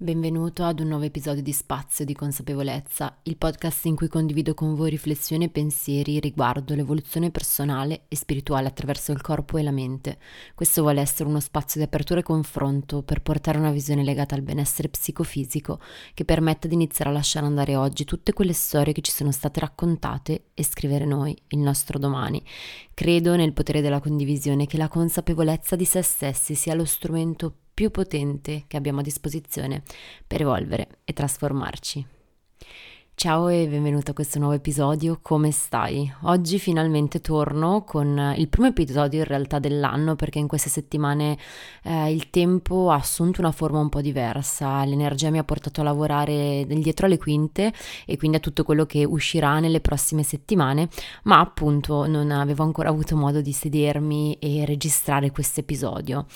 Benvenuto ad un nuovo episodio di Spazio di Consapevolezza, il podcast in cui condivido con voi riflessioni e pensieri riguardo l'evoluzione personale e spirituale attraverso il corpo e la mente. Questo vuole essere uno spazio di apertura e confronto per portare una visione legata al benessere psicofisico che permetta di iniziare a lasciare andare oggi tutte quelle storie che ci sono state raccontate e scrivere noi, il nostro domani. Credo nel potere della condivisione che la consapevolezza di se stessi sia lo strumento più più potente che abbiamo a disposizione per evolvere e trasformarci. Ciao e benvenuto a questo nuovo episodio, come stai? Oggi finalmente torno con il primo episodio in realtà dell'anno perché in queste settimane eh, il tempo ha assunto una forma un po' diversa, l'energia mi ha portato a lavorare dietro alle quinte e quindi a tutto quello che uscirà nelle prossime settimane, ma appunto non avevo ancora avuto modo di sedermi e registrare questo episodio.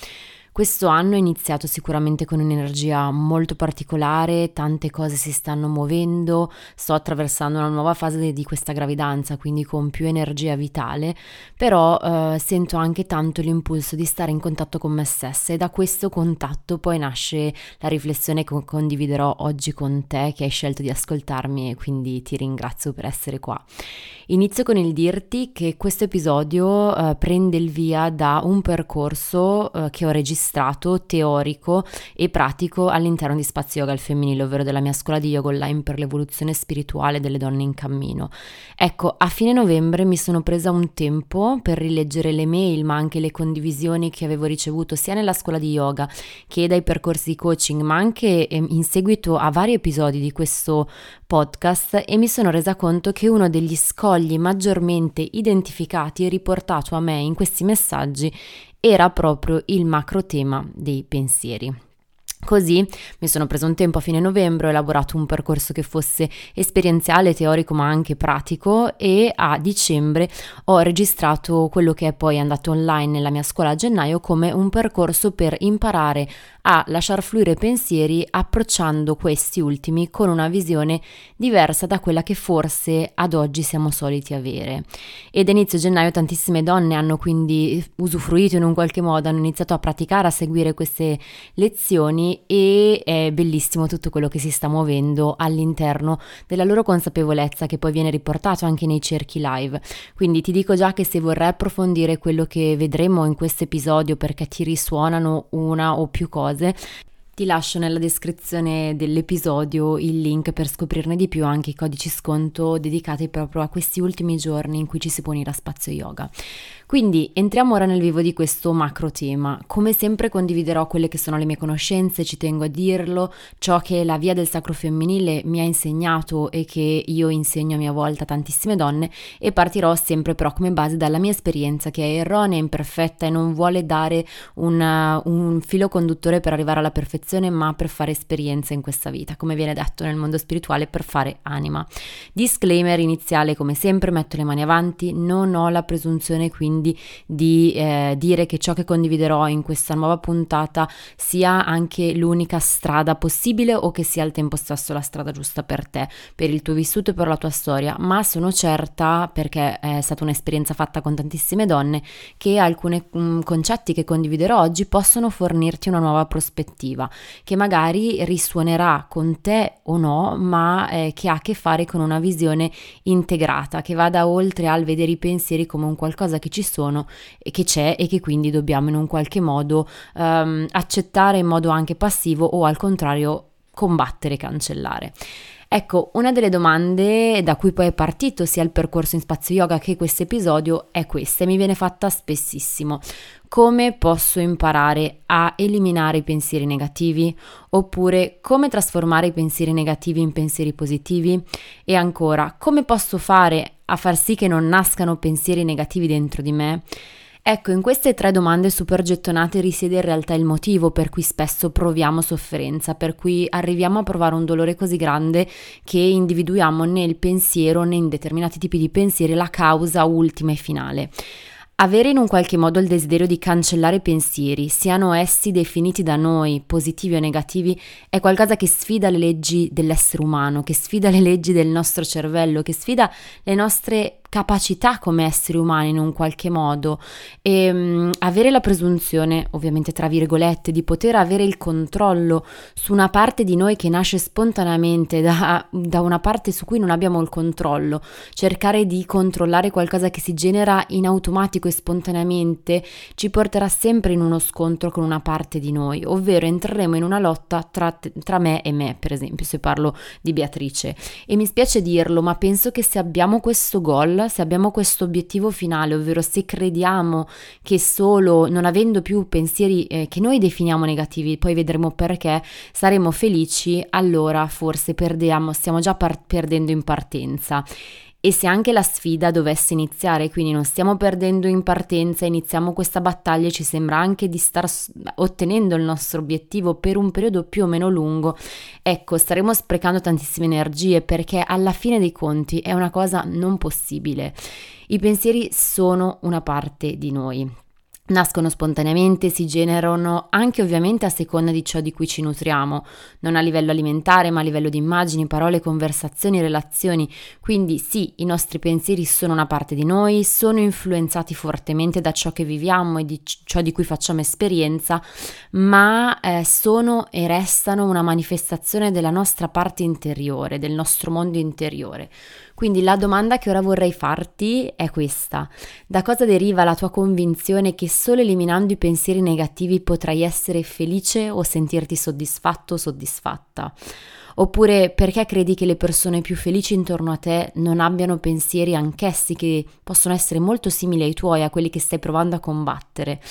Questo anno è iniziato sicuramente con un'energia molto particolare, tante cose si stanno muovendo, sto attraversando una nuova fase di questa gravidanza, quindi con più energia vitale, però eh, sento anche tanto l'impulso di stare in contatto con me stessa e da questo contatto poi nasce la riflessione che condividerò oggi con te che hai scelto di ascoltarmi e quindi ti ringrazio per essere qua. Inizio con il dirti che questo episodio eh, prende il via da un percorso eh, che ho registrato registrato teorico e pratico all'interno di Spazio Yoga al femminile, ovvero della mia scuola di yoga online per l'evoluzione spirituale delle donne in cammino. Ecco, a fine novembre mi sono presa un tempo per rileggere le mail, ma anche le condivisioni che avevo ricevuto sia nella scuola di yoga che dai percorsi di coaching, ma anche ehm, in seguito a vari episodi di questo podcast e mi sono resa conto che uno degli scogli maggiormente identificati e riportato a me in questi messaggi era proprio il macro tema dei pensieri. Così mi sono preso un tempo a fine novembre, ho elaborato un percorso che fosse esperienziale, teorico ma anche pratico e a dicembre ho registrato quello che è poi andato online nella mia scuola a gennaio come un percorso per imparare a lasciar fluire pensieri approcciando questi ultimi con una visione diversa da quella che forse ad oggi siamo soliti avere. Ed inizio gennaio tantissime donne hanno quindi usufruito in un qualche modo, hanno iniziato a praticare, a seguire queste lezioni e è bellissimo tutto quello che si sta muovendo all'interno della loro consapevolezza che poi viene riportato anche nei cerchi live. Quindi ti dico già che se vorrai approfondire quello che vedremo in questo episodio perché ti risuonano una o più cose, cose. Ti lascio nella descrizione dell'episodio il link per scoprirne di più anche i codici sconto dedicati proprio a questi ultimi giorni in cui ci si può unire a spazio yoga. Quindi entriamo ora nel vivo di questo macro tema. Come sempre condividerò quelle che sono le mie conoscenze, ci tengo a dirlo, ciò che la via del sacro femminile mi ha insegnato e che io insegno a mia volta a tantissime donne e partirò sempre però come base dalla mia esperienza che è erronea, imperfetta e non vuole dare una, un filo conduttore per arrivare alla perfezione ma per fare esperienza in questa vita, come viene detto nel mondo spirituale, per fare anima. Disclaimer iniziale come sempre, metto le mani avanti, non ho la presunzione quindi di eh, dire che ciò che condividerò in questa nuova puntata sia anche l'unica strada possibile o che sia al tempo stesso la strada giusta per te, per il tuo vissuto e per la tua storia, ma sono certa, perché è stata un'esperienza fatta con tantissime donne, che alcuni concetti che condividerò oggi possono fornirti una nuova prospettiva, che magari risuonerà con te o no, ma eh, che ha a che fare con una visione integrata, che vada oltre al vedere i pensieri come un qualcosa che ci sono e che c'è e che quindi dobbiamo in un qualche modo um, accettare in modo anche passivo o al contrario combattere, cancellare. Ecco, una delle domande da cui poi è partito sia il percorso in spazio yoga che questo episodio è questa e mi viene fatta spessissimo. Come posso imparare a eliminare i pensieri negativi? Oppure come trasformare i pensieri negativi in pensieri positivi? E ancora, come posso fare a far sì che non nascano pensieri negativi dentro di me? Ecco, in queste tre domande super gettonate risiede in realtà il motivo per cui spesso proviamo sofferenza, per cui arriviamo a provare un dolore così grande che individuiamo nel pensiero, né in determinati tipi di pensieri, la causa ultima e finale. Avere in un qualche modo il desiderio di cancellare pensieri, siano essi definiti da noi positivi o negativi, è qualcosa che sfida le leggi dell'essere umano, che sfida le leggi del nostro cervello, che sfida le nostre capacità come esseri umani in un qualche modo e um, avere la presunzione, ovviamente tra virgolette, di poter avere il controllo su una parte di noi che nasce spontaneamente da, da una parte su cui non abbiamo il controllo, cercare di controllare qualcosa che si genera in automatico e spontaneamente ci porterà sempre in uno scontro con una parte di noi, ovvero entreremo in una lotta tra, tra me e me, per esempio, se parlo di Beatrice. E mi spiace dirlo, ma penso che se abbiamo questo goal, se abbiamo questo obiettivo finale, ovvero se crediamo che solo non avendo più pensieri eh, che noi definiamo negativi, poi vedremo perché, saremo felici, allora forse perdiamo, stiamo già par- perdendo in partenza. E se anche la sfida dovesse iniziare, quindi non stiamo perdendo in partenza, iniziamo questa battaglia e ci sembra anche di star ottenendo il nostro obiettivo per un periodo più o meno lungo, ecco, staremo sprecando tantissime energie perché alla fine dei conti è una cosa non possibile. I pensieri sono una parte di noi, Nascono spontaneamente, si generano anche ovviamente a seconda di ciò di cui ci nutriamo, non a livello alimentare ma a livello di immagini, parole, conversazioni, relazioni. Quindi sì, i nostri pensieri sono una parte di noi, sono influenzati fortemente da ciò che viviamo e di ciò di cui facciamo esperienza, ma eh, sono e restano una manifestazione della nostra parte interiore, del nostro mondo interiore. Quindi la domanda che ora vorrei farti è questa. Da cosa deriva la tua convinzione che solo eliminando i pensieri negativi potrai essere felice o sentirti soddisfatto o soddisfatta? Oppure perché credi che le persone più felici intorno a te non abbiano pensieri anch'essi che possono essere molto simili ai tuoi, a quelli che stai provando a combattere?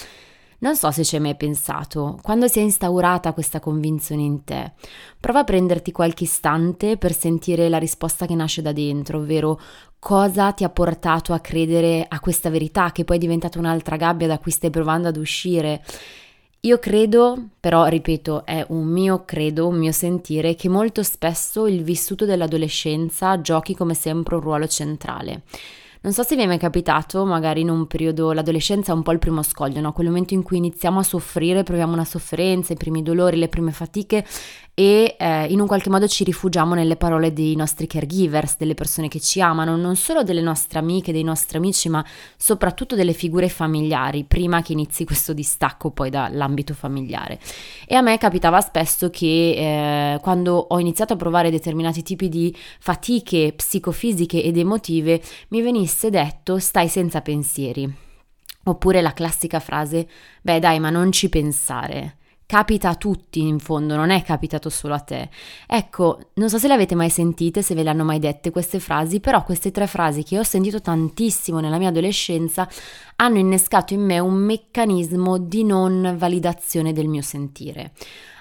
Non so se ci hai mai pensato, quando si è instaurata questa convinzione in te, prova a prenderti qualche istante per sentire la risposta che nasce da dentro, ovvero cosa ti ha portato a credere a questa verità che poi è diventata un'altra gabbia da cui stai provando ad uscire. Io credo, però ripeto, è un mio credo, un mio sentire, che molto spesso il vissuto dell'adolescenza giochi come sempre un ruolo centrale. Non so se vi è mai capitato, magari in un periodo, l'adolescenza è un po' il primo scoglio, no? quel momento in cui iniziamo a soffrire, proviamo una sofferenza, i primi dolori, le prime fatiche e eh, in un qualche modo ci rifugiamo nelle parole dei nostri caregivers, delle persone che ci amano, non solo delle nostre amiche, dei nostri amici, ma soprattutto delle figure familiari, prima che inizi questo distacco poi dall'ambito familiare. E a me capitava spesso che eh, quando ho iniziato a provare determinati tipi di fatiche psicofisiche ed emotive, mi venisse detto stai senza pensieri. Oppure la classica frase, beh dai, ma non ci pensare capita a tutti in fondo, non è capitato solo a te. Ecco, non so se le avete mai sentite, se ve le hanno mai dette queste frasi, però queste tre frasi che ho sentito tantissimo nella mia adolescenza hanno innescato in me un meccanismo di non validazione del mio sentire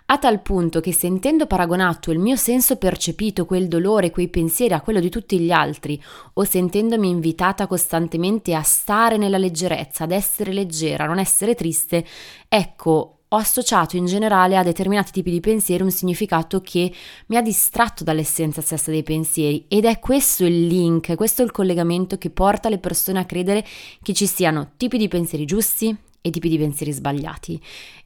a tal punto che sentendo paragonato il mio senso percepito, quel dolore, quei pensieri a quello di tutti gli altri, o sentendomi invitata costantemente a stare nella leggerezza, ad essere leggera, a non essere triste, ecco, ho associato in generale a determinati tipi di pensieri un significato che mi ha distratto dall'essenza stessa dei pensieri ed è questo il link, questo il collegamento che porta le persone a credere che ci siano tipi di pensieri giusti e tipi di pensieri sbagliati.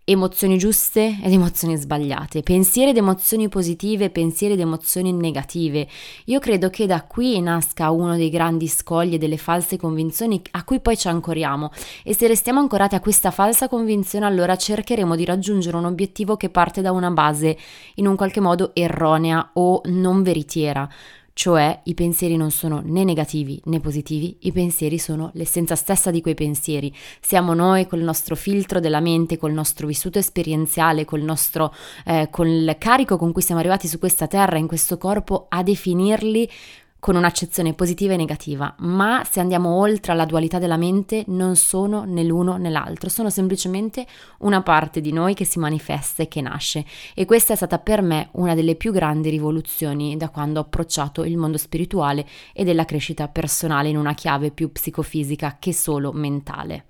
Emozioni giuste ed emozioni sbagliate, pensieri ed emozioni positive, pensieri ed emozioni negative. Io credo che da qui nasca uno dei grandi scogli e delle false convinzioni a cui poi ci ancoriamo e se restiamo ancorati a questa falsa convinzione allora cercheremo di raggiungere un obiettivo che parte da una base in un qualche modo erronea o non veritiera cioè i pensieri non sono né negativi né positivi, i pensieri sono l'essenza stessa di quei pensieri. Siamo noi col nostro filtro della mente, col nostro vissuto esperienziale, col nostro eh, con il carico con cui siamo arrivati su questa terra, in questo corpo, a definirli con un'accezione positiva e negativa, ma se andiamo oltre alla dualità della mente non sono né l'uno né l'altro, sono semplicemente una parte di noi che si manifesta e che nasce e questa è stata per me una delle più grandi rivoluzioni da quando ho approcciato il mondo spirituale e della crescita personale in una chiave più psicofisica che solo mentale.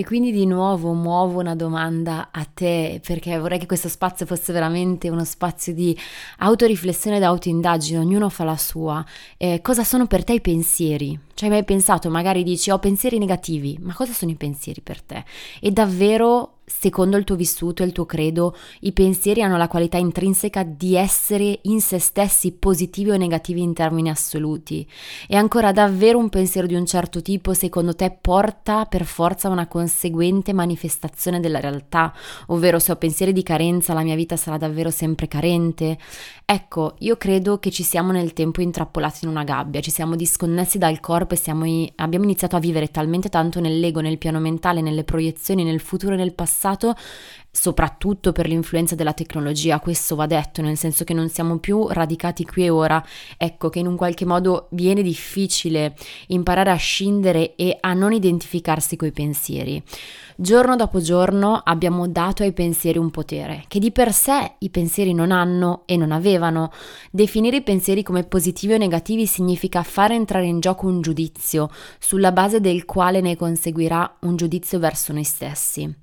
E quindi di nuovo muovo una domanda a te, perché vorrei che questo spazio fosse veramente uno spazio di autoriflessione ed autoindagine, ognuno fa la sua. Eh, cosa sono per te i pensieri? Ci hai mai pensato, magari dici ho pensieri negativi, ma cosa sono i pensieri per te? E davvero secondo il tuo vissuto e il tuo credo, i pensieri hanno la qualità intrinseca di essere in se stessi positivi o negativi in termini assoluti. E ancora davvero un pensiero di un certo tipo secondo te porta per forza a una conseguente manifestazione della realtà, ovvero se ho pensieri di carenza la mia vita sarà davvero sempre carente? Ecco, io credo che ci siamo nel tempo intrappolati in una gabbia, ci siamo disconnessi dal corpo e in, abbiamo iniziato a vivere talmente tanto nell'ego, nel piano mentale, nelle proiezioni, nel futuro e nel passato passato, soprattutto per l'influenza della tecnologia, questo va detto, nel senso che non siamo più radicati qui e ora, ecco che in un qualche modo viene difficile imparare a scindere e a non identificarsi coi pensieri. Giorno dopo giorno abbiamo dato ai pensieri un potere che di per sé i pensieri non hanno e non avevano. Definire i pensieri come positivi o negativi significa fare entrare in gioco un giudizio, sulla base del quale ne conseguirà un giudizio verso noi stessi.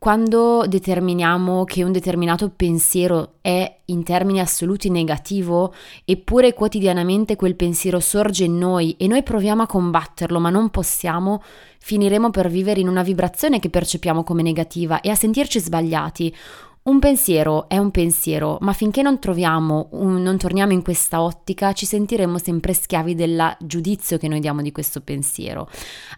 Quando determiniamo che un determinato pensiero è in termini assoluti negativo, eppure quotidianamente quel pensiero sorge in noi e noi proviamo a combatterlo, ma non possiamo, finiremo per vivere in una vibrazione che percepiamo come negativa e a sentirci sbagliati un pensiero è un pensiero, ma finché non troviamo, un, non torniamo in questa ottica, ci sentiremo sempre schiavi del giudizio che noi diamo di questo pensiero.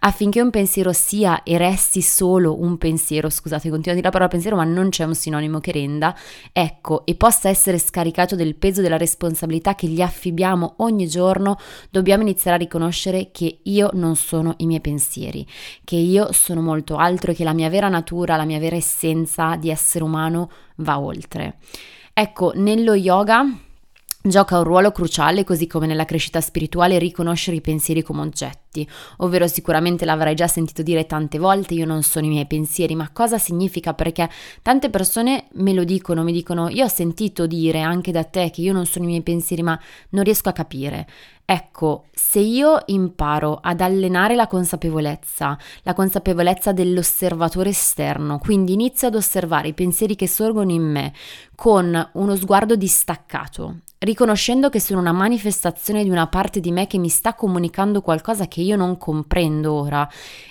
Affinché un pensiero sia e resti solo un pensiero, scusate, continuo a dire la parola pensiero, ma non c'è un sinonimo che renda, ecco, e possa essere scaricato del peso della responsabilità che gli affibbiamo ogni giorno, dobbiamo iniziare a riconoscere che io non sono i miei pensieri, che io sono molto altro e che la mia vera natura, la mia vera essenza di essere umano va oltre. Ecco, nello yoga gioca un ruolo cruciale, così come nella crescita spirituale, riconoscere i pensieri come oggetti, ovvero sicuramente l'avrai già sentito dire tante volte, io non sono i miei pensieri, ma cosa significa? Perché tante persone me lo dicono, mi dicono, io ho sentito dire anche da te che io non sono i miei pensieri, ma non riesco a capire. Ecco, se io imparo ad allenare la consapevolezza, la consapevolezza dell'osservatore esterno, quindi inizio ad osservare i pensieri che sorgono in me con uno sguardo distaccato, riconoscendo che sono una manifestazione di una parte di me che mi sta comunicando qualcosa che io non comprendo ora.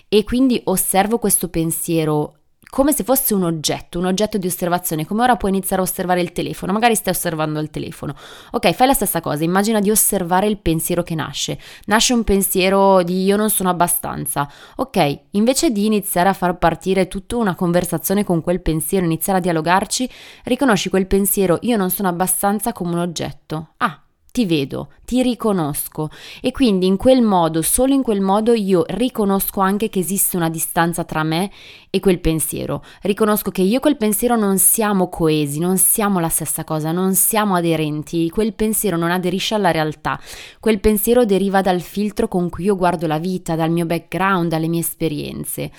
E quindi osservo questo pensiero come se fosse un oggetto, un oggetto di osservazione, come ora puoi iniziare a osservare il telefono, magari stai osservando il telefono. Ok, fai la stessa cosa, immagina di osservare il pensiero che nasce. Nasce un pensiero di io non sono abbastanza. Ok, invece di iniziare a far partire tutta una conversazione con quel pensiero, iniziare a dialogarci, riconosci quel pensiero io non sono abbastanza come un oggetto. Ah, ti vedo, ti riconosco e quindi in quel modo, solo in quel modo io riconosco anche che esiste una distanza tra me e quel pensiero. Riconosco che io e quel pensiero non siamo coesi, non siamo la stessa cosa, non siamo aderenti, quel pensiero non aderisce alla realtà, quel pensiero deriva dal filtro con cui io guardo la vita, dal mio background, dalle mie esperienze.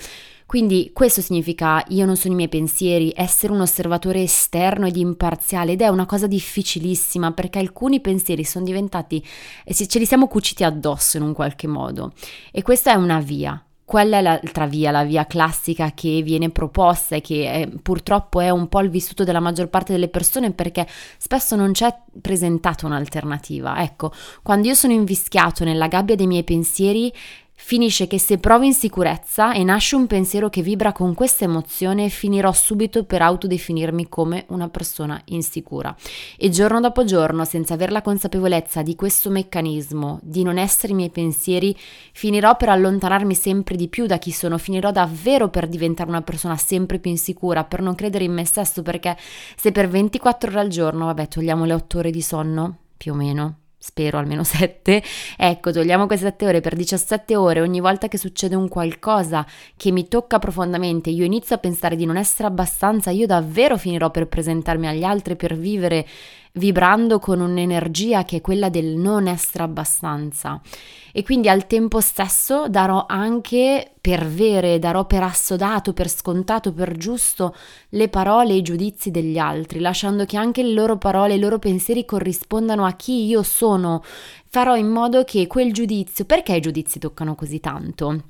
Quindi questo significa io non sono i miei pensieri, essere un osservatore esterno ed imparziale ed è una cosa difficilissima perché alcuni pensieri sono diventati, ce li siamo cuciti addosso in un qualche modo e questa è una via, quella è l'altra via, la via classica che viene proposta e che è, purtroppo è un po' il vissuto della maggior parte delle persone perché spesso non c'è presentata un'alternativa. Ecco, quando io sono invischiato nella gabbia dei miei pensieri, Finisce che se provo insicurezza e nasce un pensiero che vibra con questa emozione, finirò subito per autodefinirmi come una persona insicura. E giorno dopo giorno, senza aver la consapevolezza di questo meccanismo, di non essere i miei pensieri, finirò per allontanarmi sempre di più da chi sono, finirò davvero per diventare una persona sempre più insicura, per non credere in me stesso, perché se per 24 ore al giorno, vabbè, togliamo le 8 ore di sonno, più o meno, spero almeno 7, ecco, togliamo queste 7 ore per 17 ore, ogni volta che succede un qualcosa che mi tocca profondamente, io inizio a pensare di non essere abbastanza, io davvero finirò per presentarmi agli altri, per vivere vibrando con un'energia che è quella del non essere abbastanza. E quindi al tempo stesso darò anche per vere, darò per assodato, per scontato, per giusto le parole e i giudizi degli altri, lasciando che anche le loro parole, i loro pensieri corrispondano a chi io sono. Farò in modo che quel giudizio, perché i giudizi toccano così tanto?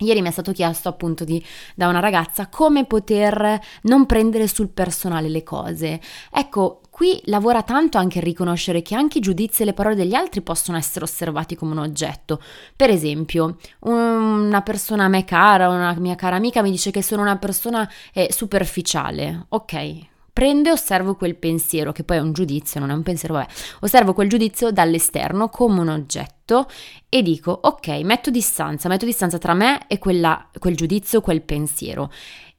Ieri mi è stato chiesto appunto di, da una ragazza come poter non prendere sul personale le cose. Ecco, qui lavora tanto anche il riconoscere che anche i giudizi e le parole degli altri possono essere osservati come un oggetto. Per esempio, una persona a me cara, una mia cara amica mi dice che sono una persona eh, superficiale. Ok, prendo e osservo quel pensiero, che poi è un giudizio, non è un pensiero, vabbè, osservo quel giudizio dall'esterno come un oggetto e dico, ok, metto distanza, metto distanza tra me e quella, quel giudizio, quel pensiero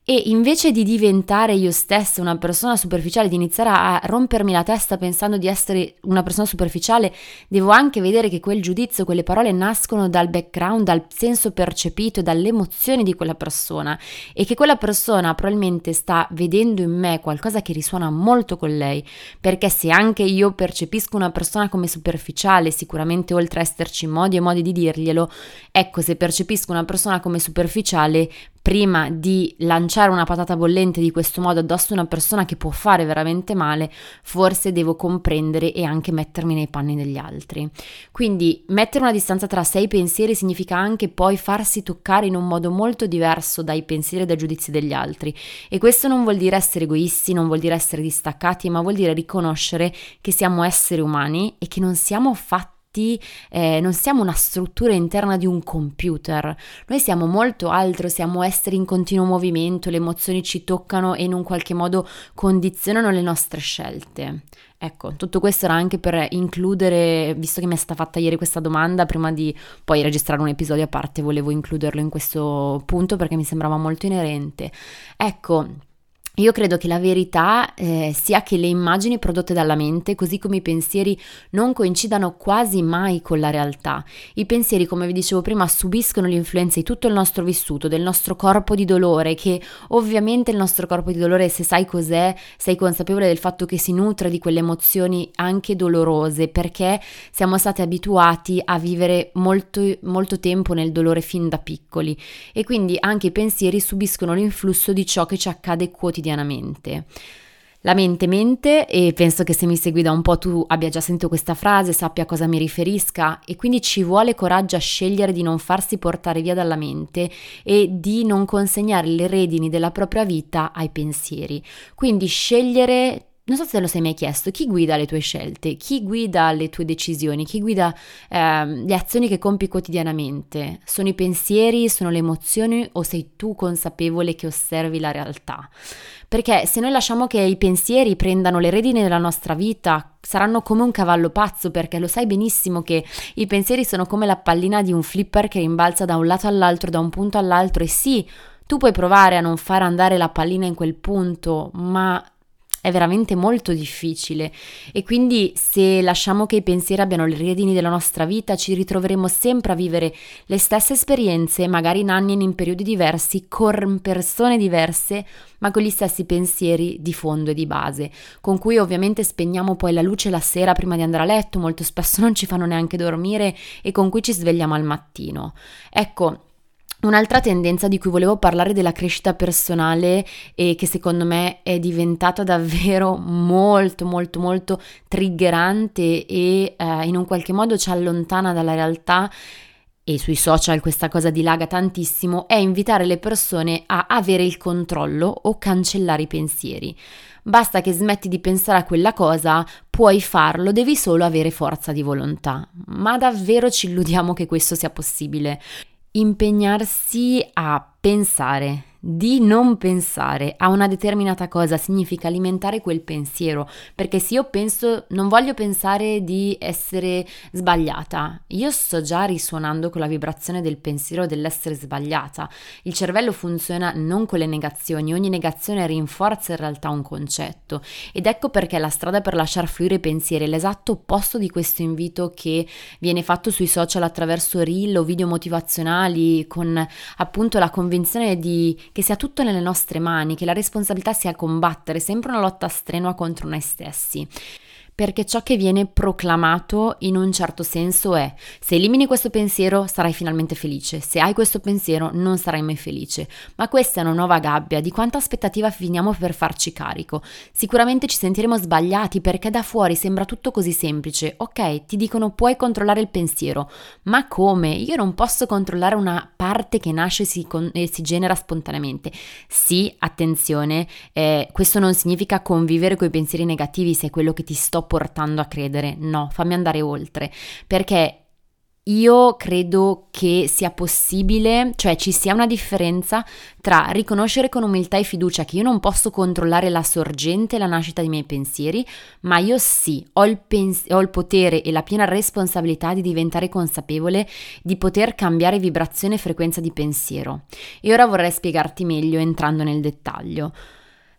e invece di diventare io stessa una persona superficiale, di iniziare a rompermi la testa pensando di essere una persona superficiale, devo anche vedere che quel giudizio, quelle parole nascono dal background, dal senso percepito, dalle emozioni di quella persona. E che quella persona probabilmente sta vedendo in me qualcosa che risuona molto con lei, perché se anche io percepisco una persona come superficiale, sicuramente oltre a esserci modi e modi di dirglielo, ecco, se percepisco una persona come superficiale, prima di lanciare una patata bollente di questo modo addosso a una persona che può fare veramente male, forse devo comprendere e anche mettermi nei panni degli altri. Quindi mettere una distanza tra sé e i pensieri significa anche poi farsi toccare in un modo molto diverso dai pensieri e dai giudizi degli altri. E questo non vuol dire essere egoisti, non vuol dire essere distaccati, ma vuol dire riconoscere che siamo esseri umani e che non siamo fatti eh, non siamo una struttura interna di un computer, noi siamo molto altro, siamo esseri in continuo movimento, le emozioni ci toccano e in un qualche modo condizionano le nostre scelte. Ecco, tutto questo era anche per includere, visto che mi è stata fatta ieri questa domanda, prima di poi registrare un episodio a parte, volevo includerlo in questo punto perché mi sembrava molto inerente. Ecco, io credo che la verità eh, sia che le immagini prodotte dalla mente, così come i pensieri, non coincidano quasi mai con la realtà. I pensieri, come vi dicevo prima, subiscono l'influenza di tutto il nostro vissuto, del nostro corpo di dolore, che ovviamente il nostro corpo di dolore, se sai cos'è, sei consapevole del fatto che si nutre di quelle emozioni anche dolorose, perché siamo stati abituati a vivere molto, molto tempo nel dolore fin da piccoli e quindi anche i pensieri subiscono l'influsso di ciò che ci accade quotidianamente quotidianamente. La mente mente e penso che se mi segui da un po' tu abbia già sentito questa frase, sappia a cosa mi riferisca e quindi ci vuole coraggio a scegliere di non farsi portare via dalla mente e di non consegnare le redini della propria vita ai pensieri. Quindi scegliere non so se lo sei mai chiesto, chi guida le tue scelte, chi guida le tue decisioni, chi guida eh, le azioni che compi quotidianamente? Sono i pensieri, sono le emozioni o sei tu consapevole che osservi la realtà? Perché se noi lasciamo che i pensieri prendano le redini della nostra vita, saranno come un cavallo pazzo, perché lo sai benissimo che i pensieri sono come la pallina di un flipper che rimbalza da un lato all'altro, da un punto all'altro e sì, tu puoi provare a non far andare la pallina in quel punto, ma è veramente molto difficile e quindi se lasciamo che i pensieri abbiano le redini della nostra vita ci ritroveremo sempre a vivere le stesse esperienze, magari in anni e in periodi diversi, con persone diverse, ma con gli stessi pensieri di fondo e di base, con cui ovviamente spegniamo poi la luce la sera prima di andare a letto, molto spesso non ci fanno neanche dormire e con cui ci svegliamo al mattino. Ecco, Un'altra tendenza di cui volevo parlare della crescita personale e che secondo me è diventata davvero molto molto molto triggerante e eh, in un qualche modo ci allontana dalla realtà e sui social questa cosa dilaga tantissimo è invitare le persone a avere il controllo o cancellare i pensieri. Basta che smetti di pensare a quella cosa, puoi farlo, devi solo avere forza di volontà. Ma davvero ci illudiamo che questo sia possibile? Impegnarsi a pensare di non pensare a una determinata cosa significa alimentare quel pensiero, perché se io penso, non voglio pensare di essere sbagliata, io sto già risuonando con la vibrazione del pensiero dell'essere sbagliata. Il cervello funziona non con le negazioni, ogni negazione rinforza in realtà un concetto. Ed ecco perché la strada per lasciar fluire i pensieri è l'esatto opposto di questo invito che viene fatto sui social attraverso reel o video motivazionali con appunto la convinzione di che sia tutto nelle nostre mani, che la responsabilità sia combattere sempre una lotta strenua contro noi stessi. Perché ciò che viene proclamato in un certo senso è se elimini questo pensiero sarai finalmente felice, se hai questo pensiero non sarai mai felice. Ma questa è una nuova gabbia, di quanta aspettativa finiamo per farci carico. Sicuramente ci sentiremo sbagliati perché da fuori sembra tutto così semplice. Ok, ti dicono puoi controllare il pensiero, ma come? Io non posso controllare una parte che nasce si, con- e si genera spontaneamente. Sì, attenzione, eh, questo non significa convivere con i pensieri negativi se è quello che ti sto portando a credere, no, fammi andare oltre, perché io credo che sia possibile, cioè ci sia una differenza tra riconoscere con umiltà e fiducia che io non posso controllare la sorgente e la nascita dei miei pensieri, ma io sì, ho il, pens- ho il potere e la piena responsabilità di diventare consapevole di poter cambiare vibrazione e frequenza di pensiero. E ora vorrei spiegarti meglio entrando nel dettaglio.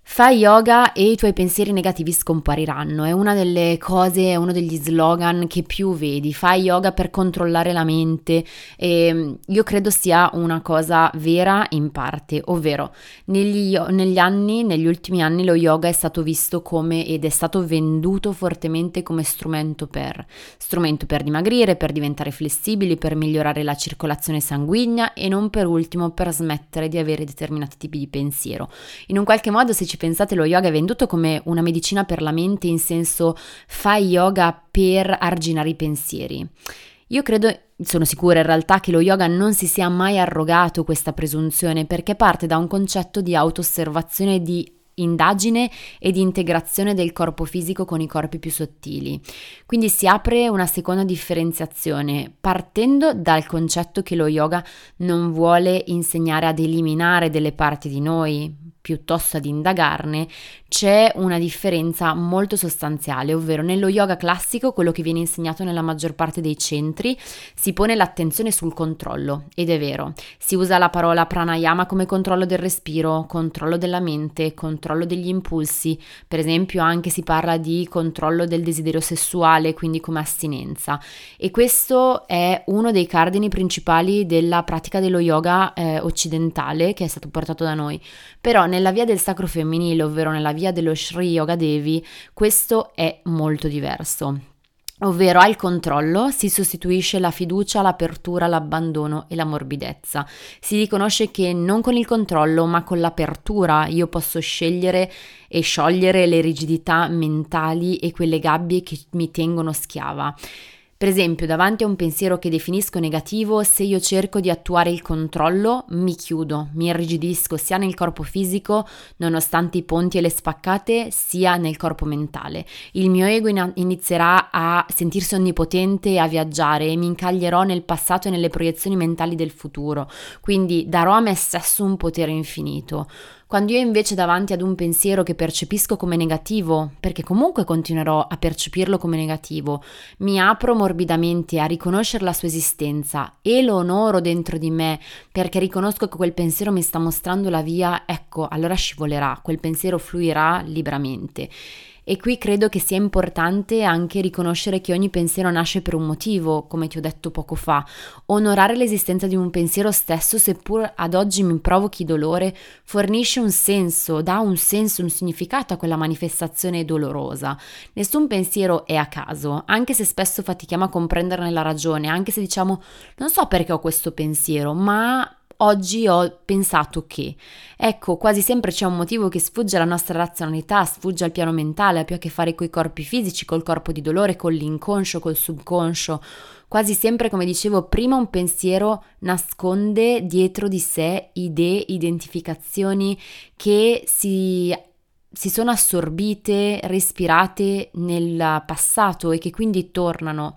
Fai yoga e i tuoi pensieri negativi scompariranno. È una delle cose, è uno degli slogan che più vedi. Fai yoga per controllare la mente. E mm, io credo sia una cosa vera in parte, ovvero negli, negli anni, negli ultimi anni, lo yoga è stato visto come ed è stato venduto fortemente come strumento per, strumento per dimagrire, per diventare flessibili, per migliorare la circolazione sanguigna e non per ultimo per smettere di avere determinati tipi di pensiero. In un qualche modo, se ci pensate lo yoga è venduto come una medicina per la mente in senso fai yoga per arginare i pensieri. Io credo, sono sicura in realtà che lo yoga non si sia mai arrogato questa presunzione perché parte da un concetto di auto-osservazione di indagine e di integrazione del corpo fisico con i corpi più sottili. Quindi si apre una seconda differenziazione partendo dal concetto che lo yoga non vuole insegnare ad eliminare delle parti di noi, piuttosto ad indagarne, c'è una differenza molto sostanziale, ovvero nello yoga classico, quello che viene insegnato nella maggior parte dei centri, si pone l'attenzione sul controllo, ed è vero, si usa la parola pranayama come controllo del respiro, controllo della mente, controllo degli impulsi, per esempio anche si parla di controllo del desiderio sessuale, quindi come astinenza, e questo è uno dei cardini principali della pratica dello yoga eh, occidentale che è stato portato da noi, però nella via del sacro femminile, ovvero nella via dello Sri Yoga Devi, questo è molto diverso. Ovvero al controllo si sostituisce la fiducia, l'apertura, l'abbandono e la morbidezza. Si riconosce che non con il controllo, ma con l'apertura io posso scegliere e sciogliere le rigidità mentali e quelle gabbie che mi tengono schiava. Per esempio, davanti a un pensiero che definisco negativo, se io cerco di attuare il controllo, mi chiudo, mi irrigidisco sia nel corpo fisico, nonostante i ponti e le spaccate, sia nel corpo mentale. Il mio ego in- inizierà a sentirsi onnipotente e a viaggiare e mi incaglierò nel passato e nelle proiezioni mentali del futuro, quindi darò a me stesso un potere infinito. Quando io invece davanti ad un pensiero che percepisco come negativo, perché comunque continuerò a percepirlo come negativo, mi apro morbidamente a riconoscere la sua esistenza e lo onoro dentro di me perché riconosco che quel pensiero mi sta mostrando la via, ecco, allora scivolerà, quel pensiero fluirà liberamente. E qui credo che sia importante anche riconoscere che ogni pensiero nasce per un motivo, come ti ho detto poco fa. Onorare l'esistenza di un pensiero stesso, seppur ad oggi mi provochi dolore, fornisce un senso, dà un senso, un significato a quella manifestazione dolorosa. Nessun pensiero è a caso, anche se spesso fatichiamo a comprenderne la ragione, anche se diciamo non so perché ho questo pensiero, ma oggi ho pensato che, ecco, quasi sempre c'è un motivo che sfugge alla nostra razionalità, sfugge al piano mentale, ha più a che fare con i corpi fisici, col corpo di dolore, con l'inconscio, col subconscio. Quasi sempre, come dicevo, prima un pensiero nasconde dietro di sé idee, identificazioni che si si sono assorbite, respirate nel passato e che quindi tornano.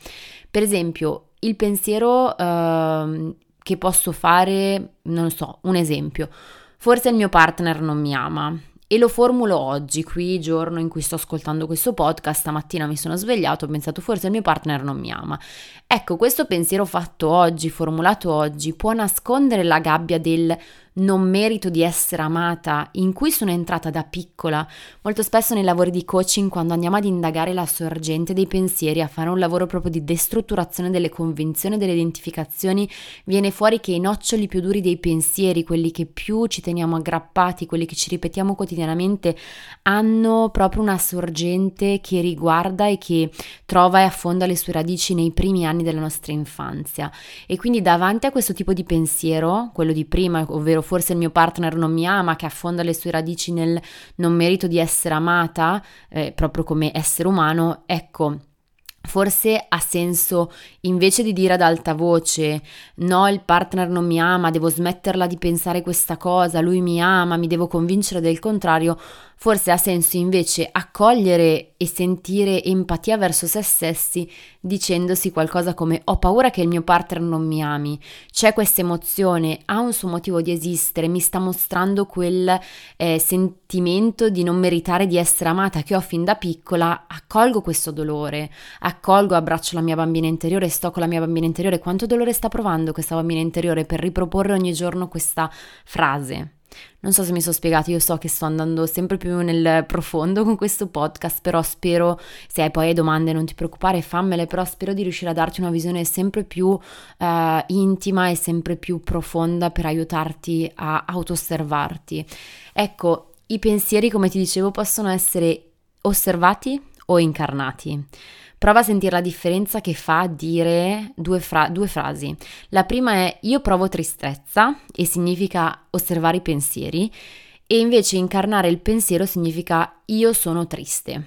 Per esempio, il pensiero uh, che posso fare, non so, un esempio. Forse il mio partner non mi ama e lo formulo oggi, qui giorno in cui sto ascoltando questo podcast, stamattina mi sono svegliato, ho pensato forse il mio partner non mi ama. Ecco, questo pensiero fatto oggi, formulato oggi, può nascondere la gabbia del non merito di essere amata, in cui sono entrata da piccola. Molto spesso nei lavori di coaching, quando andiamo ad indagare la sorgente dei pensieri, a fare un lavoro proprio di destrutturazione delle convinzioni, delle identificazioni, viene fuori che i noccioli più duri dei pensieri, quelli che più ci teniamo aggrappati, quelli che ci ripetiamo quotidianamente, hanno proprio una sorgente che riguarda e che trova e affonda le sue radici nei primi anni della nostra infanzia. E quindi davanti a questo tipo di pensiero, quello di prima, ovvero forse il mio partner non mi ama, che affonda le sue radici nel non merito di essere amata, eh, proprio come essere umano, ecco. Forse ha senso invece di dire ad alta voce no, il partner non mi ama, devo smetterla di pensare questa cosa, lui mi ama, mi devo convincere del contrario, Forse ha senso invece accogliere e sentire empatia verso se stessi dicendosi qualcosa come ho paura che il mio partner non mi ami, c'è questa emozione, ha un suo motivo di esistere, mi sta mostrando quel eh, sentimento di non meritare di essere amata che ho fin da piccola, accolgo questo dolore, accolgo, abbraccio la mia bambina interiore, sto con la mia bambina interiore, quanto dolore sta provando questa bambina interiore per riproporre ogni giorno questa frase. Non so se mi sono spiegato, io so che sto andando sempre più nel profondo con questo podcast, però spero, se hai poi domande non ti preoccupare, fammele, però spero di riuscire a darti una visione sempre più uh, intima e sempre più profonda per aiutarti a auto-osservarti. Ecco, i pensieri, come ti dicevo, possono essere osservati o incarnati. Prova a sentire la differenza che fa dire due, fra- due frasi. La prima è io provo tristezza e significa osservare i pensieri e invece incarnare il pensiero significa io sono triste.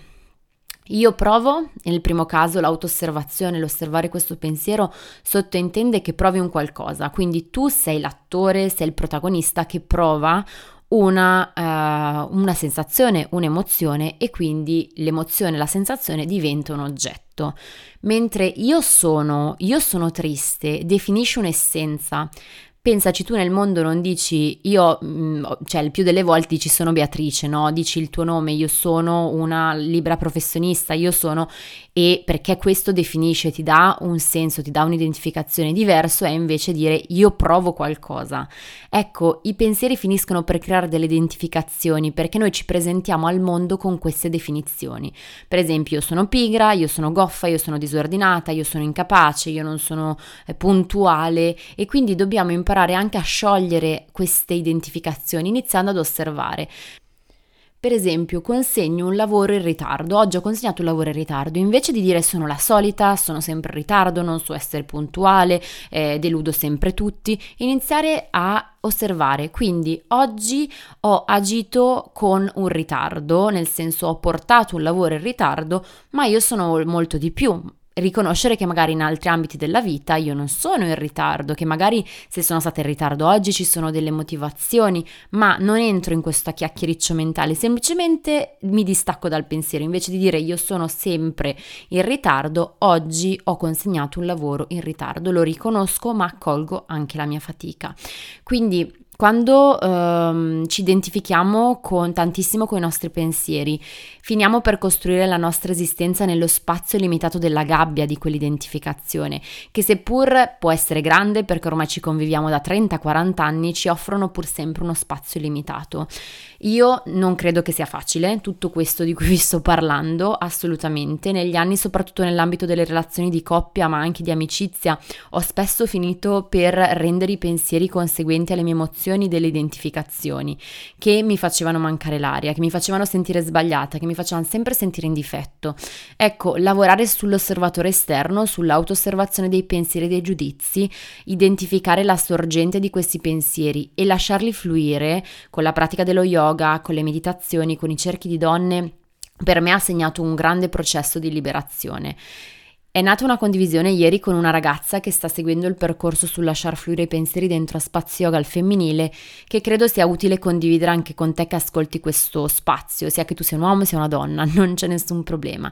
Io provo, nel primo caso l'autosservazione, l'osservare questo pensiero sottointende che provi un qualcosa, quindi tu sei l'attore, sei il protagonista che prova una, uh, una sensazione, un'emozione e quindi l'emozione, la sensazione diventa un oggetto. Mentre io sono, io sono triste, definisce un'essenza, pensaci tu nel mondo non dici io, mm, cioè il più delle volte dici sono Beatrice, no? Dici il tuo nome, io sono una libera professionista, io sono e perché questo definisce, ti dà un senso, ti dà un'identificazione diverso è invece dire io provo qualcosa. Ecco, i pensieri finiscono per creare delle identificazioni perché noi ci presentiamo al mondo con queste definizioni. Per esempio, io sono pigra, io sono goffa, io sono disordinata, io sono incapace, io non sono eh, puntuale e quindi dobbiamo imparare imparare anche a sciogliere queste identificazioni iniziando ad osservare. Per esempio, consegno un lavoro in ritardo. Oggi ho consegnato un lavoro in ritardo. Invece di dire sono la solita, sono sempre in ritardo, non so essere puntuale, eh, deludo sempre tutti, iniziare a osservare. Quindi oggi ho agito con un ritardo, nel senso ho portato un lavoro in ritardo, ma io sono molto di più riconoscere che magari in altri ambiti della vita io non sono in ritardo, che magari se sono stata in ritardo oggi ci sono delle motivazioni, ma non entro in questo chiacchiericcio mentale, semplicemente mi distacco dal pensiero, invece di dire io sono sempre in ritardo, oggi ho consegnato un lavoro in ritardo, lo riconosco ma accolgo anche la mia fatica. Quindi quando ehm, ci identifichiamo con, tantissimo con i nostri pensieri, finiamo per costruire la nostra esistenza nello spazio limitato della gabbia di quell'identificazione, che seppur può essere grande perché ormai ci conviviamo da 30-40 anni, ci offrono pur sempre uno spazio limitato. Io non credo che sia facile tutto questo di cui vi sto parlando, assolutamente. Negli anni, soprattutto nell'ambito delle relazioni di coppia, ma anche di amicizia, ho spesso finito per rendere i pensieri conseguenti alle mie emozioni delle identificazioni che mi facevano mancare l'aria, che mi facevano sentire sbagliata, che mi facevano sempre sentire in difetto. Ecco, lavorare sull'osservatore esterno, sull'auto-osservazione dei pensieri e dei giudizi, identificare la sorgente di questi pensieri e lasciarli fluire con la pratica dello yoga, con le meditazioni, con i cerchi di donne, per me ha segnato un grande processo di liberazione. È nata una condivisione ieri con una ragazza che sta seguendo il percorso sul lasciar fluire i pensieri dentro a spazio yoga al femminile, che credo sia utile condividere anche con te che ascolti questo spazio, sia che tu sia un uomo sia una donna, non c'è nessun problema.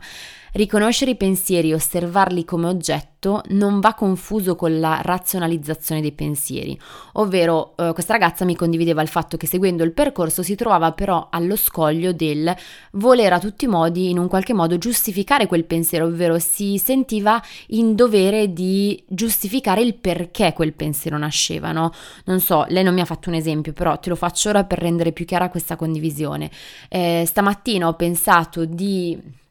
Riconoscere i pensieri e osservarli come oggetto non va confuso con la razionalizzazione dei pensieri, ovvero eh, questa ragazza mi condivideva il fatto che seguendo il percorso si trovava però allo scoglio del voler a tutti i modi in un qualche modo giustificare quel pensiero, ovvero si sentiva in dovere di giustificare il perché quel pensiero nasceva, no? Non so, lei non mi ha fatto un esempio, però te lo faccio ora per rendere più chiara questa condivisione. Eh, stamattina ho pensato di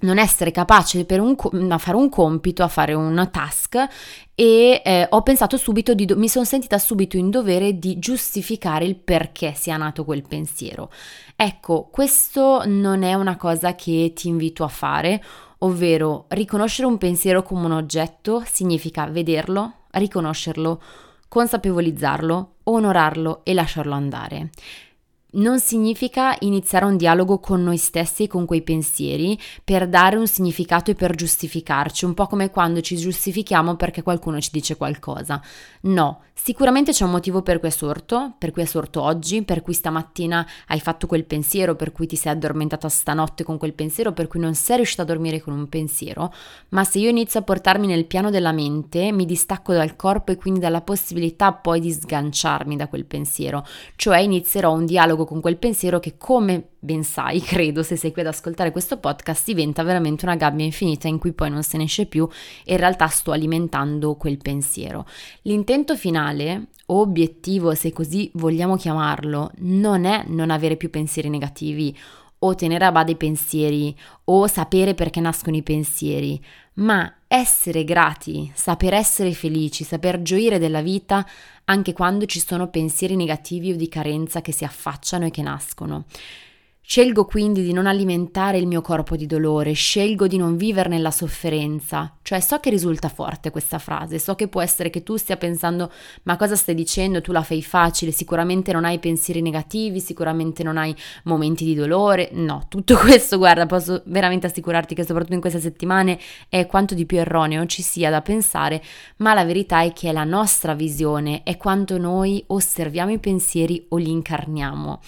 non essere capace per un, a fare un compito, a fare un task e eh, ho pensato subito, di, mi sono sentita subito in dovere di giustificare il perché sia nato quel pensiero. Ecco, questo non è una cosa che ti invito a fare, ovvero riconoscere un pensiero come un oggetto significa vederlo, riconoscerlo, consapevolizzarlo, onorarlo e lasciarlo andare non significa iniziare un dialogo con noi stessi e con quei pensieri per dare un significato e per giustificarci, un po' come quando ci giustifichiamo perché qualcuno ci dice qualcosa. No, sicuramente c'è un motivo per cui è sorto, per cui è sorto oggi, per cui stamattina hai fatto quel pensiero, per cui ti sei addormentata stanotte con quel pensiero, per cui non sei riuscita a dormire con un pensiero, ma se io inizio a portarmi nel piano della mente, mi distacco dal corpo e quindi dalla possibilità poi di sganciarmi da quel pensiero, cioè inizierò un dialogo dialogo con quel pensiero che, come ben sai, credo, se sei qui ad ascoltare questo podcast, diventa veramente una gabbia infinita in cui poi non se ne esce più e in realtà sto alimentando quel pensiero. L'intento finale, o obiettivo, se così vogliamo chiamarlo, non è non avere più pensieri negativi o tenere a bada i pensieri o sapere perché nascono i pensieri, ma essere grati, saper essere felici, saper gioire della vita anche quando ci sono pensieri negativi o di carenza che si affacciano e che nascono. Scelgo quindi di non alimentare il mio corpo di dolore, scelgo di non vivere nella sofferenza. Cioè so che risulta forte questa frase, so che può essere che tu stia pensando ma cosa stai dicendo, tu la fai facile, sicuramente non hai pensieri negativi, sicuramente non hai momenti di dolore. No, tutto questo, guarda, posso veramente assicurarti che soprattutto in queste settimane è quanto di più erroneo ci sia da pensare, ma la verità è che è la nostra visione, è quanto noi osserviamo i pensieri o li incarniamo.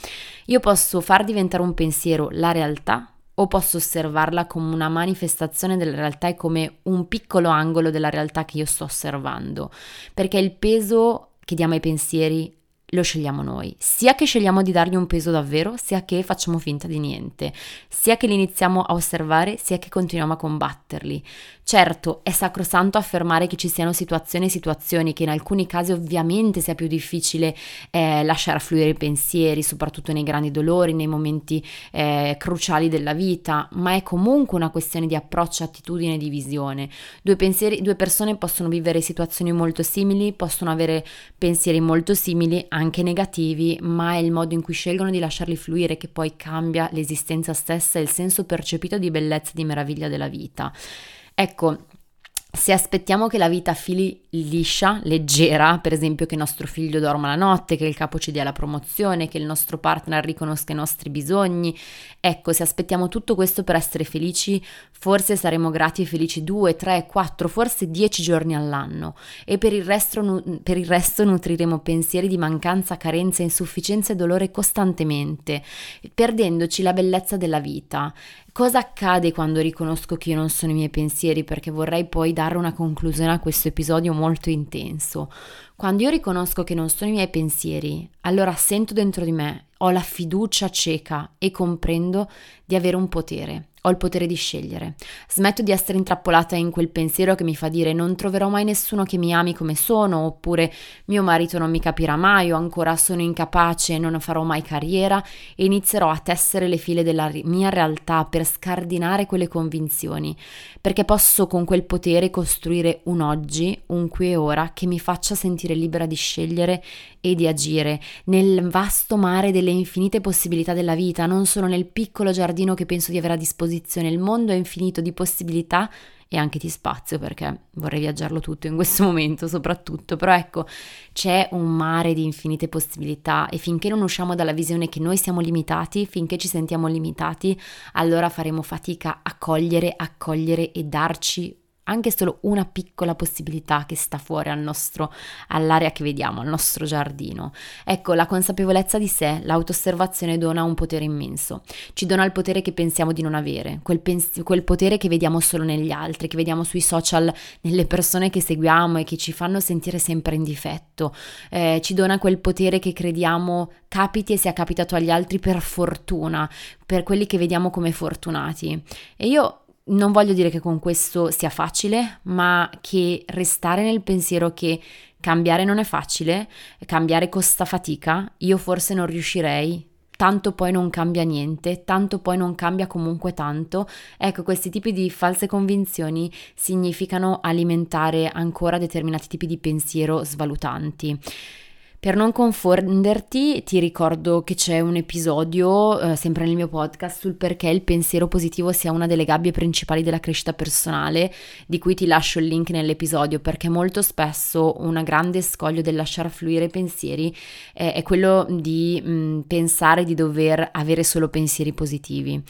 Io posso far diventare un pensiero la realtà o posso osservarla come una manifestazione della realtà e come un piccolo angolo della realtà che io sto osservando, perché il peso che diamo ai pensieri lo scegliamo noi, sia che scegliamo di dargli un peso davvero, sia che facciamo finta di niente, sia che li iniziamo a osservare, sia che continuiamo a combatterli. Certo, è sacrosanto affermare che ci siano situazioni e situazioni che in alcuni casi ovviamente sia più difficile eh, lasciare fluire i pensieri, soprattutto nei grandi dolori, nei momenti eh, cruciali della vita, ma è comunque una questione di approccio, attitudine e di visione. Due, pensieri, due persone possono vivere situazioni molto simili, possono avere pensieri molto simili, anche negativi, ma è il modo in cui scelgono di lasciarli fluire che poi cambia l'esistenza stessa e il senso percepito di bellezza e di meraviglia della vita. Ecco, se aspettiamo che la vita fili liscia, leggera, per esempio che nostro figlio dorma la notte, che il capo ci dia la promozione, che il nostro partner riconosca i nostri bisogni, ecco, se aspettiamo tutto questo per essere felici, forse saremo grati e felici due, tre, quattro, forse dieci giorni all'anno e per il resto, per il resto nutriremo pensieri di mancanza, carenza, insufficienza e dolore costantemente, perdendoci la bellezza della vita. Cosa accade quando riconosco che io non sono i miei pensieri? Perché vorrei poi dare una conclusione a questo episodio molto intenso. Quando io riconosco che non sono i miei pensieri, allora sento dentro di me, ho la fiducia cieca e comprendo di avere un potere ho il potere di scegliere. Smetto di essere intrappolata in quel pensiero che mi fa dire non troverò mai nessuno che mi ami come sono, oppure mio marito non mi capirà mai, o ancora sono incapace e non farò mai carriera, e inizierò a tessere le file della mia realtà per scardinare quelle convinzioni, perché posso con quel potere costruire un oggi, un qui e ora, che mi faccia sentire libera di scegliere e di agire nel vasto mare delle infinite possibilità della vita, non solo nel piccolo giardino che penso di avere a disposizione disposizione, il mondo è infinito di possibilità e anche di spazio perché vorrei viaggiarlo tutto in questo momento soprattutto, però ecco c'è un mare di infinite possibilità e finché non usciamo dalla visione che noi siamo limitati, finché ci sentiamo limitati, allora faremo fatica a cogliere, accogliere e darci anche solo una piccola possibilità che sta fuori al nostro, all'area che vediamo, al nostro giardino. Ecco, la consapevolezza di sé, l'autosservazione dona un potere immenso, ci dona il potere che pensiamo di non avere, quel, pens- quel potere che vediamo solo negli altri, che vediamo sui social, nelle persone che seguiamo e che ci fanno sentire sempre in difetto, eh, ci dona quel potere che crediamo capiti e sia capitato agli altri per fortuna, per quelli che vediamo come fortunati. E io non voglio dire che con questo sia facile, ma che restare nel pensiero che cambiare non è facile, cambiare costa fatica, io forse non riuscirei, tanto poi non cambia niente, tanto poi non cambia comunque tanto. Ecco, questi tipi di false convinzioni significano alimentare ancora determinati tipi di pensiero svalutanti. Per non confonderti, ti ricordo che c'è un episodio, eh, sempre nel mio podcast, sul perché il pensiero positivo sia una delle gabbie principali della crescita personale, di cui ti lascio il link nell'episodio, perché molto spesso una grande scoglio del lasciare fluire i pensieri eh, è quello di mh, mm, pensare di dover avere solo pensieri positivi.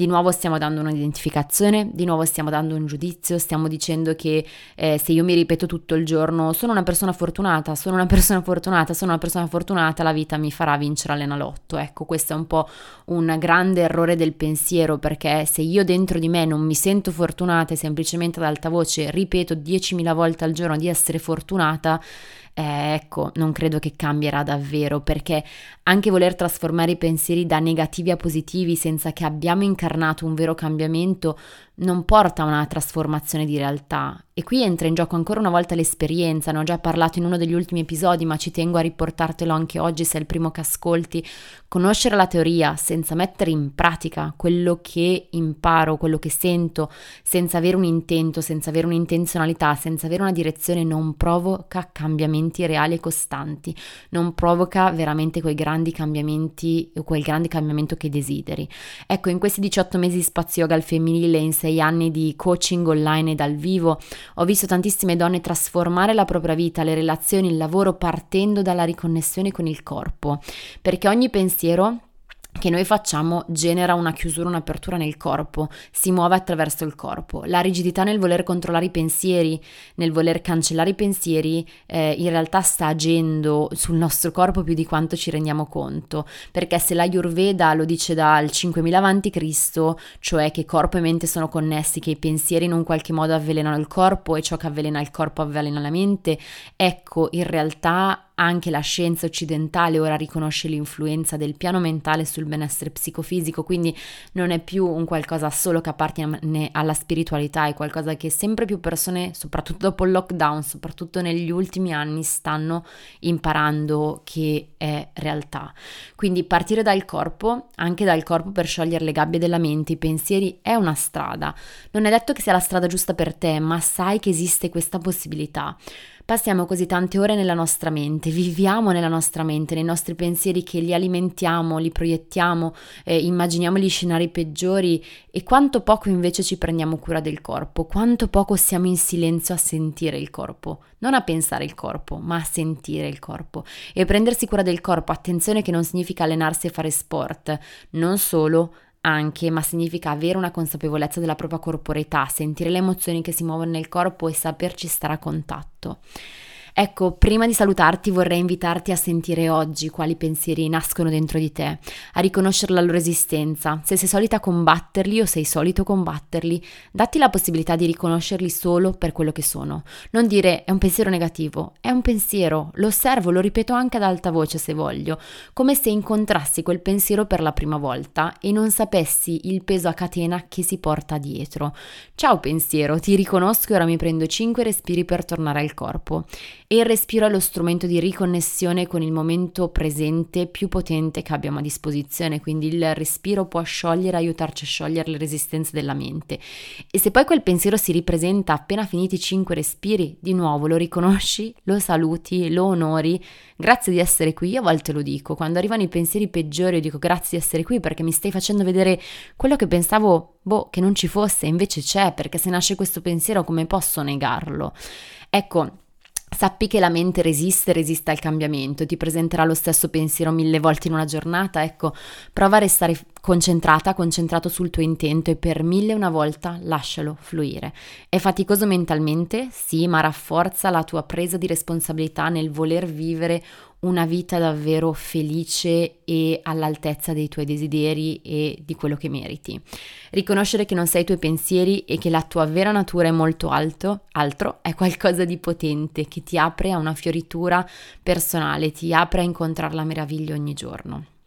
Di nuovo stiamo dando un'identificazione, di nuovo stiamo dando un giudizio, stiamo dicendo che eh, se io mi ripeto tutto il giorno sono una persona fortunata, sono una persona fortunata, sono una persona fortunata, la vita mi farà vincere all'enalotto. Ecco, questo è un po' un grande errore del pensiero perché se io dentro di me non mi sento fortunata e semplicemente ad alta voce ripeto 10.000 volte al giorno di essere fortunata, eh, ecco, non credo che cambierà davvero perché anche voler trasformare i pensieri da negativi a positivi senza che abbiamo incarnato un vero cambiamento non porta a una trasformazione di realtà. E qui entra in gioco ancora una volta l'esperienza, ne ho già parlato in uno degli ultimi episodi, ma ci tengo a riportartelo anche oggi se è il primo che ascolti. Conoscere la teoria senza mettere in pratica quello che imparo, quello che sento, senza avere un intento, senza avere un'intenzionalità, senza avere una direzione, non provoca cambiamenti reali e costanti, non provoca veramente quei grandi cambiamenti, quel grande cambiamento che desideri. Ecco, in questi 18 mesi di spazio yoga al femminile in sei sei anni di coaching online e dal vivo, ho visto tantissime donne trasformare la propria vita, le relazioni, il lavoro partendo dalla riconnessione con il corpo, perché ogni pensiero che noi facciamo genera una chiusura, un'apertura nel corpo, si muove attraverso il corpo. La rigidità nel voler controllare i pensieri, nel voler cancellare i pensieri, eh, in realtà sta agendo sul nostro corpo più di quanto ci rendiamo conto, perché se la Ayurveda lo dice dal 5000 a.C., cioè che corpo e mente sono connessi, che i pensieri in un qualche modo avvelenano il corpo e ciò che avvelena il corpo avvelena la mente, ecco, in realtà anche la scienza occidentale ora riconosce l'influenza del piano mentale sul benessere psicofisico, quindi non è più un qualcosa solo che appartiene alla spiritualità, è qualcosa che sempre più persone, soprattutto dopo il lockdown, soprattutto negli ultimi anni, stanno imparando che è realtà. Quindi partire dal corpo, anche dal corpo per sciogliere le gabbie della mente, i pensieri, è una strada. Non è detto che sia la strada giusta per te, ma sai che esiste questa possibilità. Passiamo così tante ore nella nostra mente, viviamo nella nostra mente, nei nostri pensieri che li alimentiamo, li proiettiamo, eh, immaginiamo gli scenari peggiori e quanto poco invece ci prendiamo cura del corpo, quanto poco siamo in silenzio a sentire il corpo, non a pensare il corpo, ma a sentire il corpo. E prendersi cura del corpo, attenzione che non significa allenarsi e fare sport, non solo, anche, ma significa avere una consapevolezza della propria corporeità, sentire le emozioni che si muovono nel corpo e saperci stare a contatto. Ecco, prima di salutarti vorrei invitarti a sentire oggi quali pensieri nascono dentro di te, a riconoscere la loro esistenza. Se sei solita combatterli o sei solito combatterli, datti la possibilità di riconoscerli solo per quello che sono. Non dire è un pensiero negativo, è un pensiero, lo osservo, lo ripeto anche ad alta voce se voglio, come se incontrassi quel pensiero per la prima volta e non sapessi il peso a catena che si porta dietro. Ciao pensiero, ti riconosco e ora mi prendo 5 respiri per tornare al corpo e il respiro è lo strumento di riconnessione con il momento presente più potente che abbiamo a disposizione, quindi il respiro può sciogliere, aiutarci a sciogliere le resistenze della mente. E se poi quel pensiero si ripresenta appena finiti i cinque respiri, di nuovo lo riconosci, lo saluti, lo onori, grazie di essere qui, io a volte lo dico, quando arrivano i pensieri peggiori io dico grazie di essere qui perché mi stai facendo vedere quello che pensavo, boh, che non ci fosse, invece c'è, perché se nasce questo pensiero come posso negarlo? Ecco, Sappi che la mente resiste, resiste al cambiamento, ti presenterà lo stesso pensiero mille volte in una giornata, ecco, prova a restare concentrata, concentrato sul tuo intento e per mille una volta lascialo fluire. È faticoso mentalmente, sì, ma rafforza la tua presa di responsabilità nel voler vivere una vita davvero felice e all'altezza dei tuoi desideri e di quello che meriti. Riconoscere che non sei i tuoi pensieri e che la tua vera natura è molto alto, altro è qualcosa di potente che ti apre a una fioritura personale, ti apre a incontrare la meraviglia ogni giorno.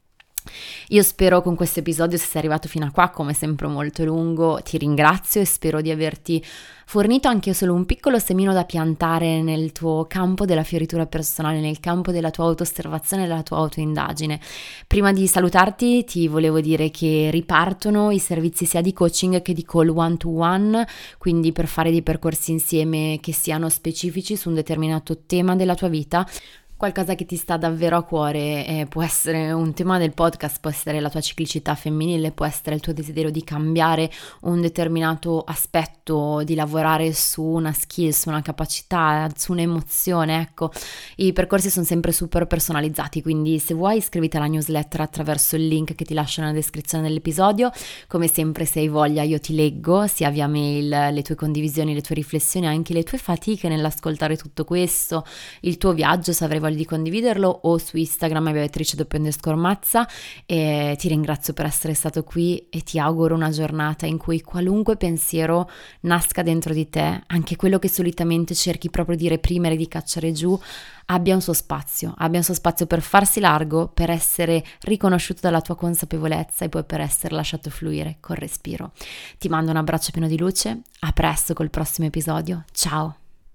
Io spero con questo episodio, se sei arrivato fino a qua, come sempre molto lungo, ti ringrazio e spero di averti fornito anche solo un piccolo semino da piantare nel tuo campo della fioritura personale, nel campo della tua auto-osservazione e della tua autoindagine. Prima di salutarti ti volevo dire che ripartono i servizi sia di coaching che di call one to one, quindi per fare dei percorsi insieme che siano specifici su un determinato tema della tua vita qualcosa che ti sta davvero a cuore, eh, può essere un tema del podcast, può essere la tua ciclicità femminile, può essere il tuo desiderio di cambiare un determinato aspetto, di lavorare su una skill, su una capacità, su un'emozione, ecco. I percorsi sono sempre super personalizzati, quindi se vuoi iscriviti alla newsletter attraverso il link che ti lascio nella descrizione dell'episodio, come sempre se hai voglia io ti leggo sia via mail le tue condivisioni, le tue riflessioni, anche le tue fatiche nell'ascoltare tutto questo, il tuo viaggio, se avrei voglia di condividerlo o su Instagram Beatrice underscore Mazza e ti ringrazio per essere stato qui e ti auguro una giornata in cui qualunque pensiero nasca dentro di te, anche quello che solitamente cerchi proprio di reprimere, di cacciare giù, abbia un suo spazio, abbia un suo spazio per farsi largo, per essere riconosciuto dalla tua consapevolezza e poi per essere lasciato fluire col respiro. Ti mando un abbraccio pieno di luce, a presto col prossimo episodio, ciao!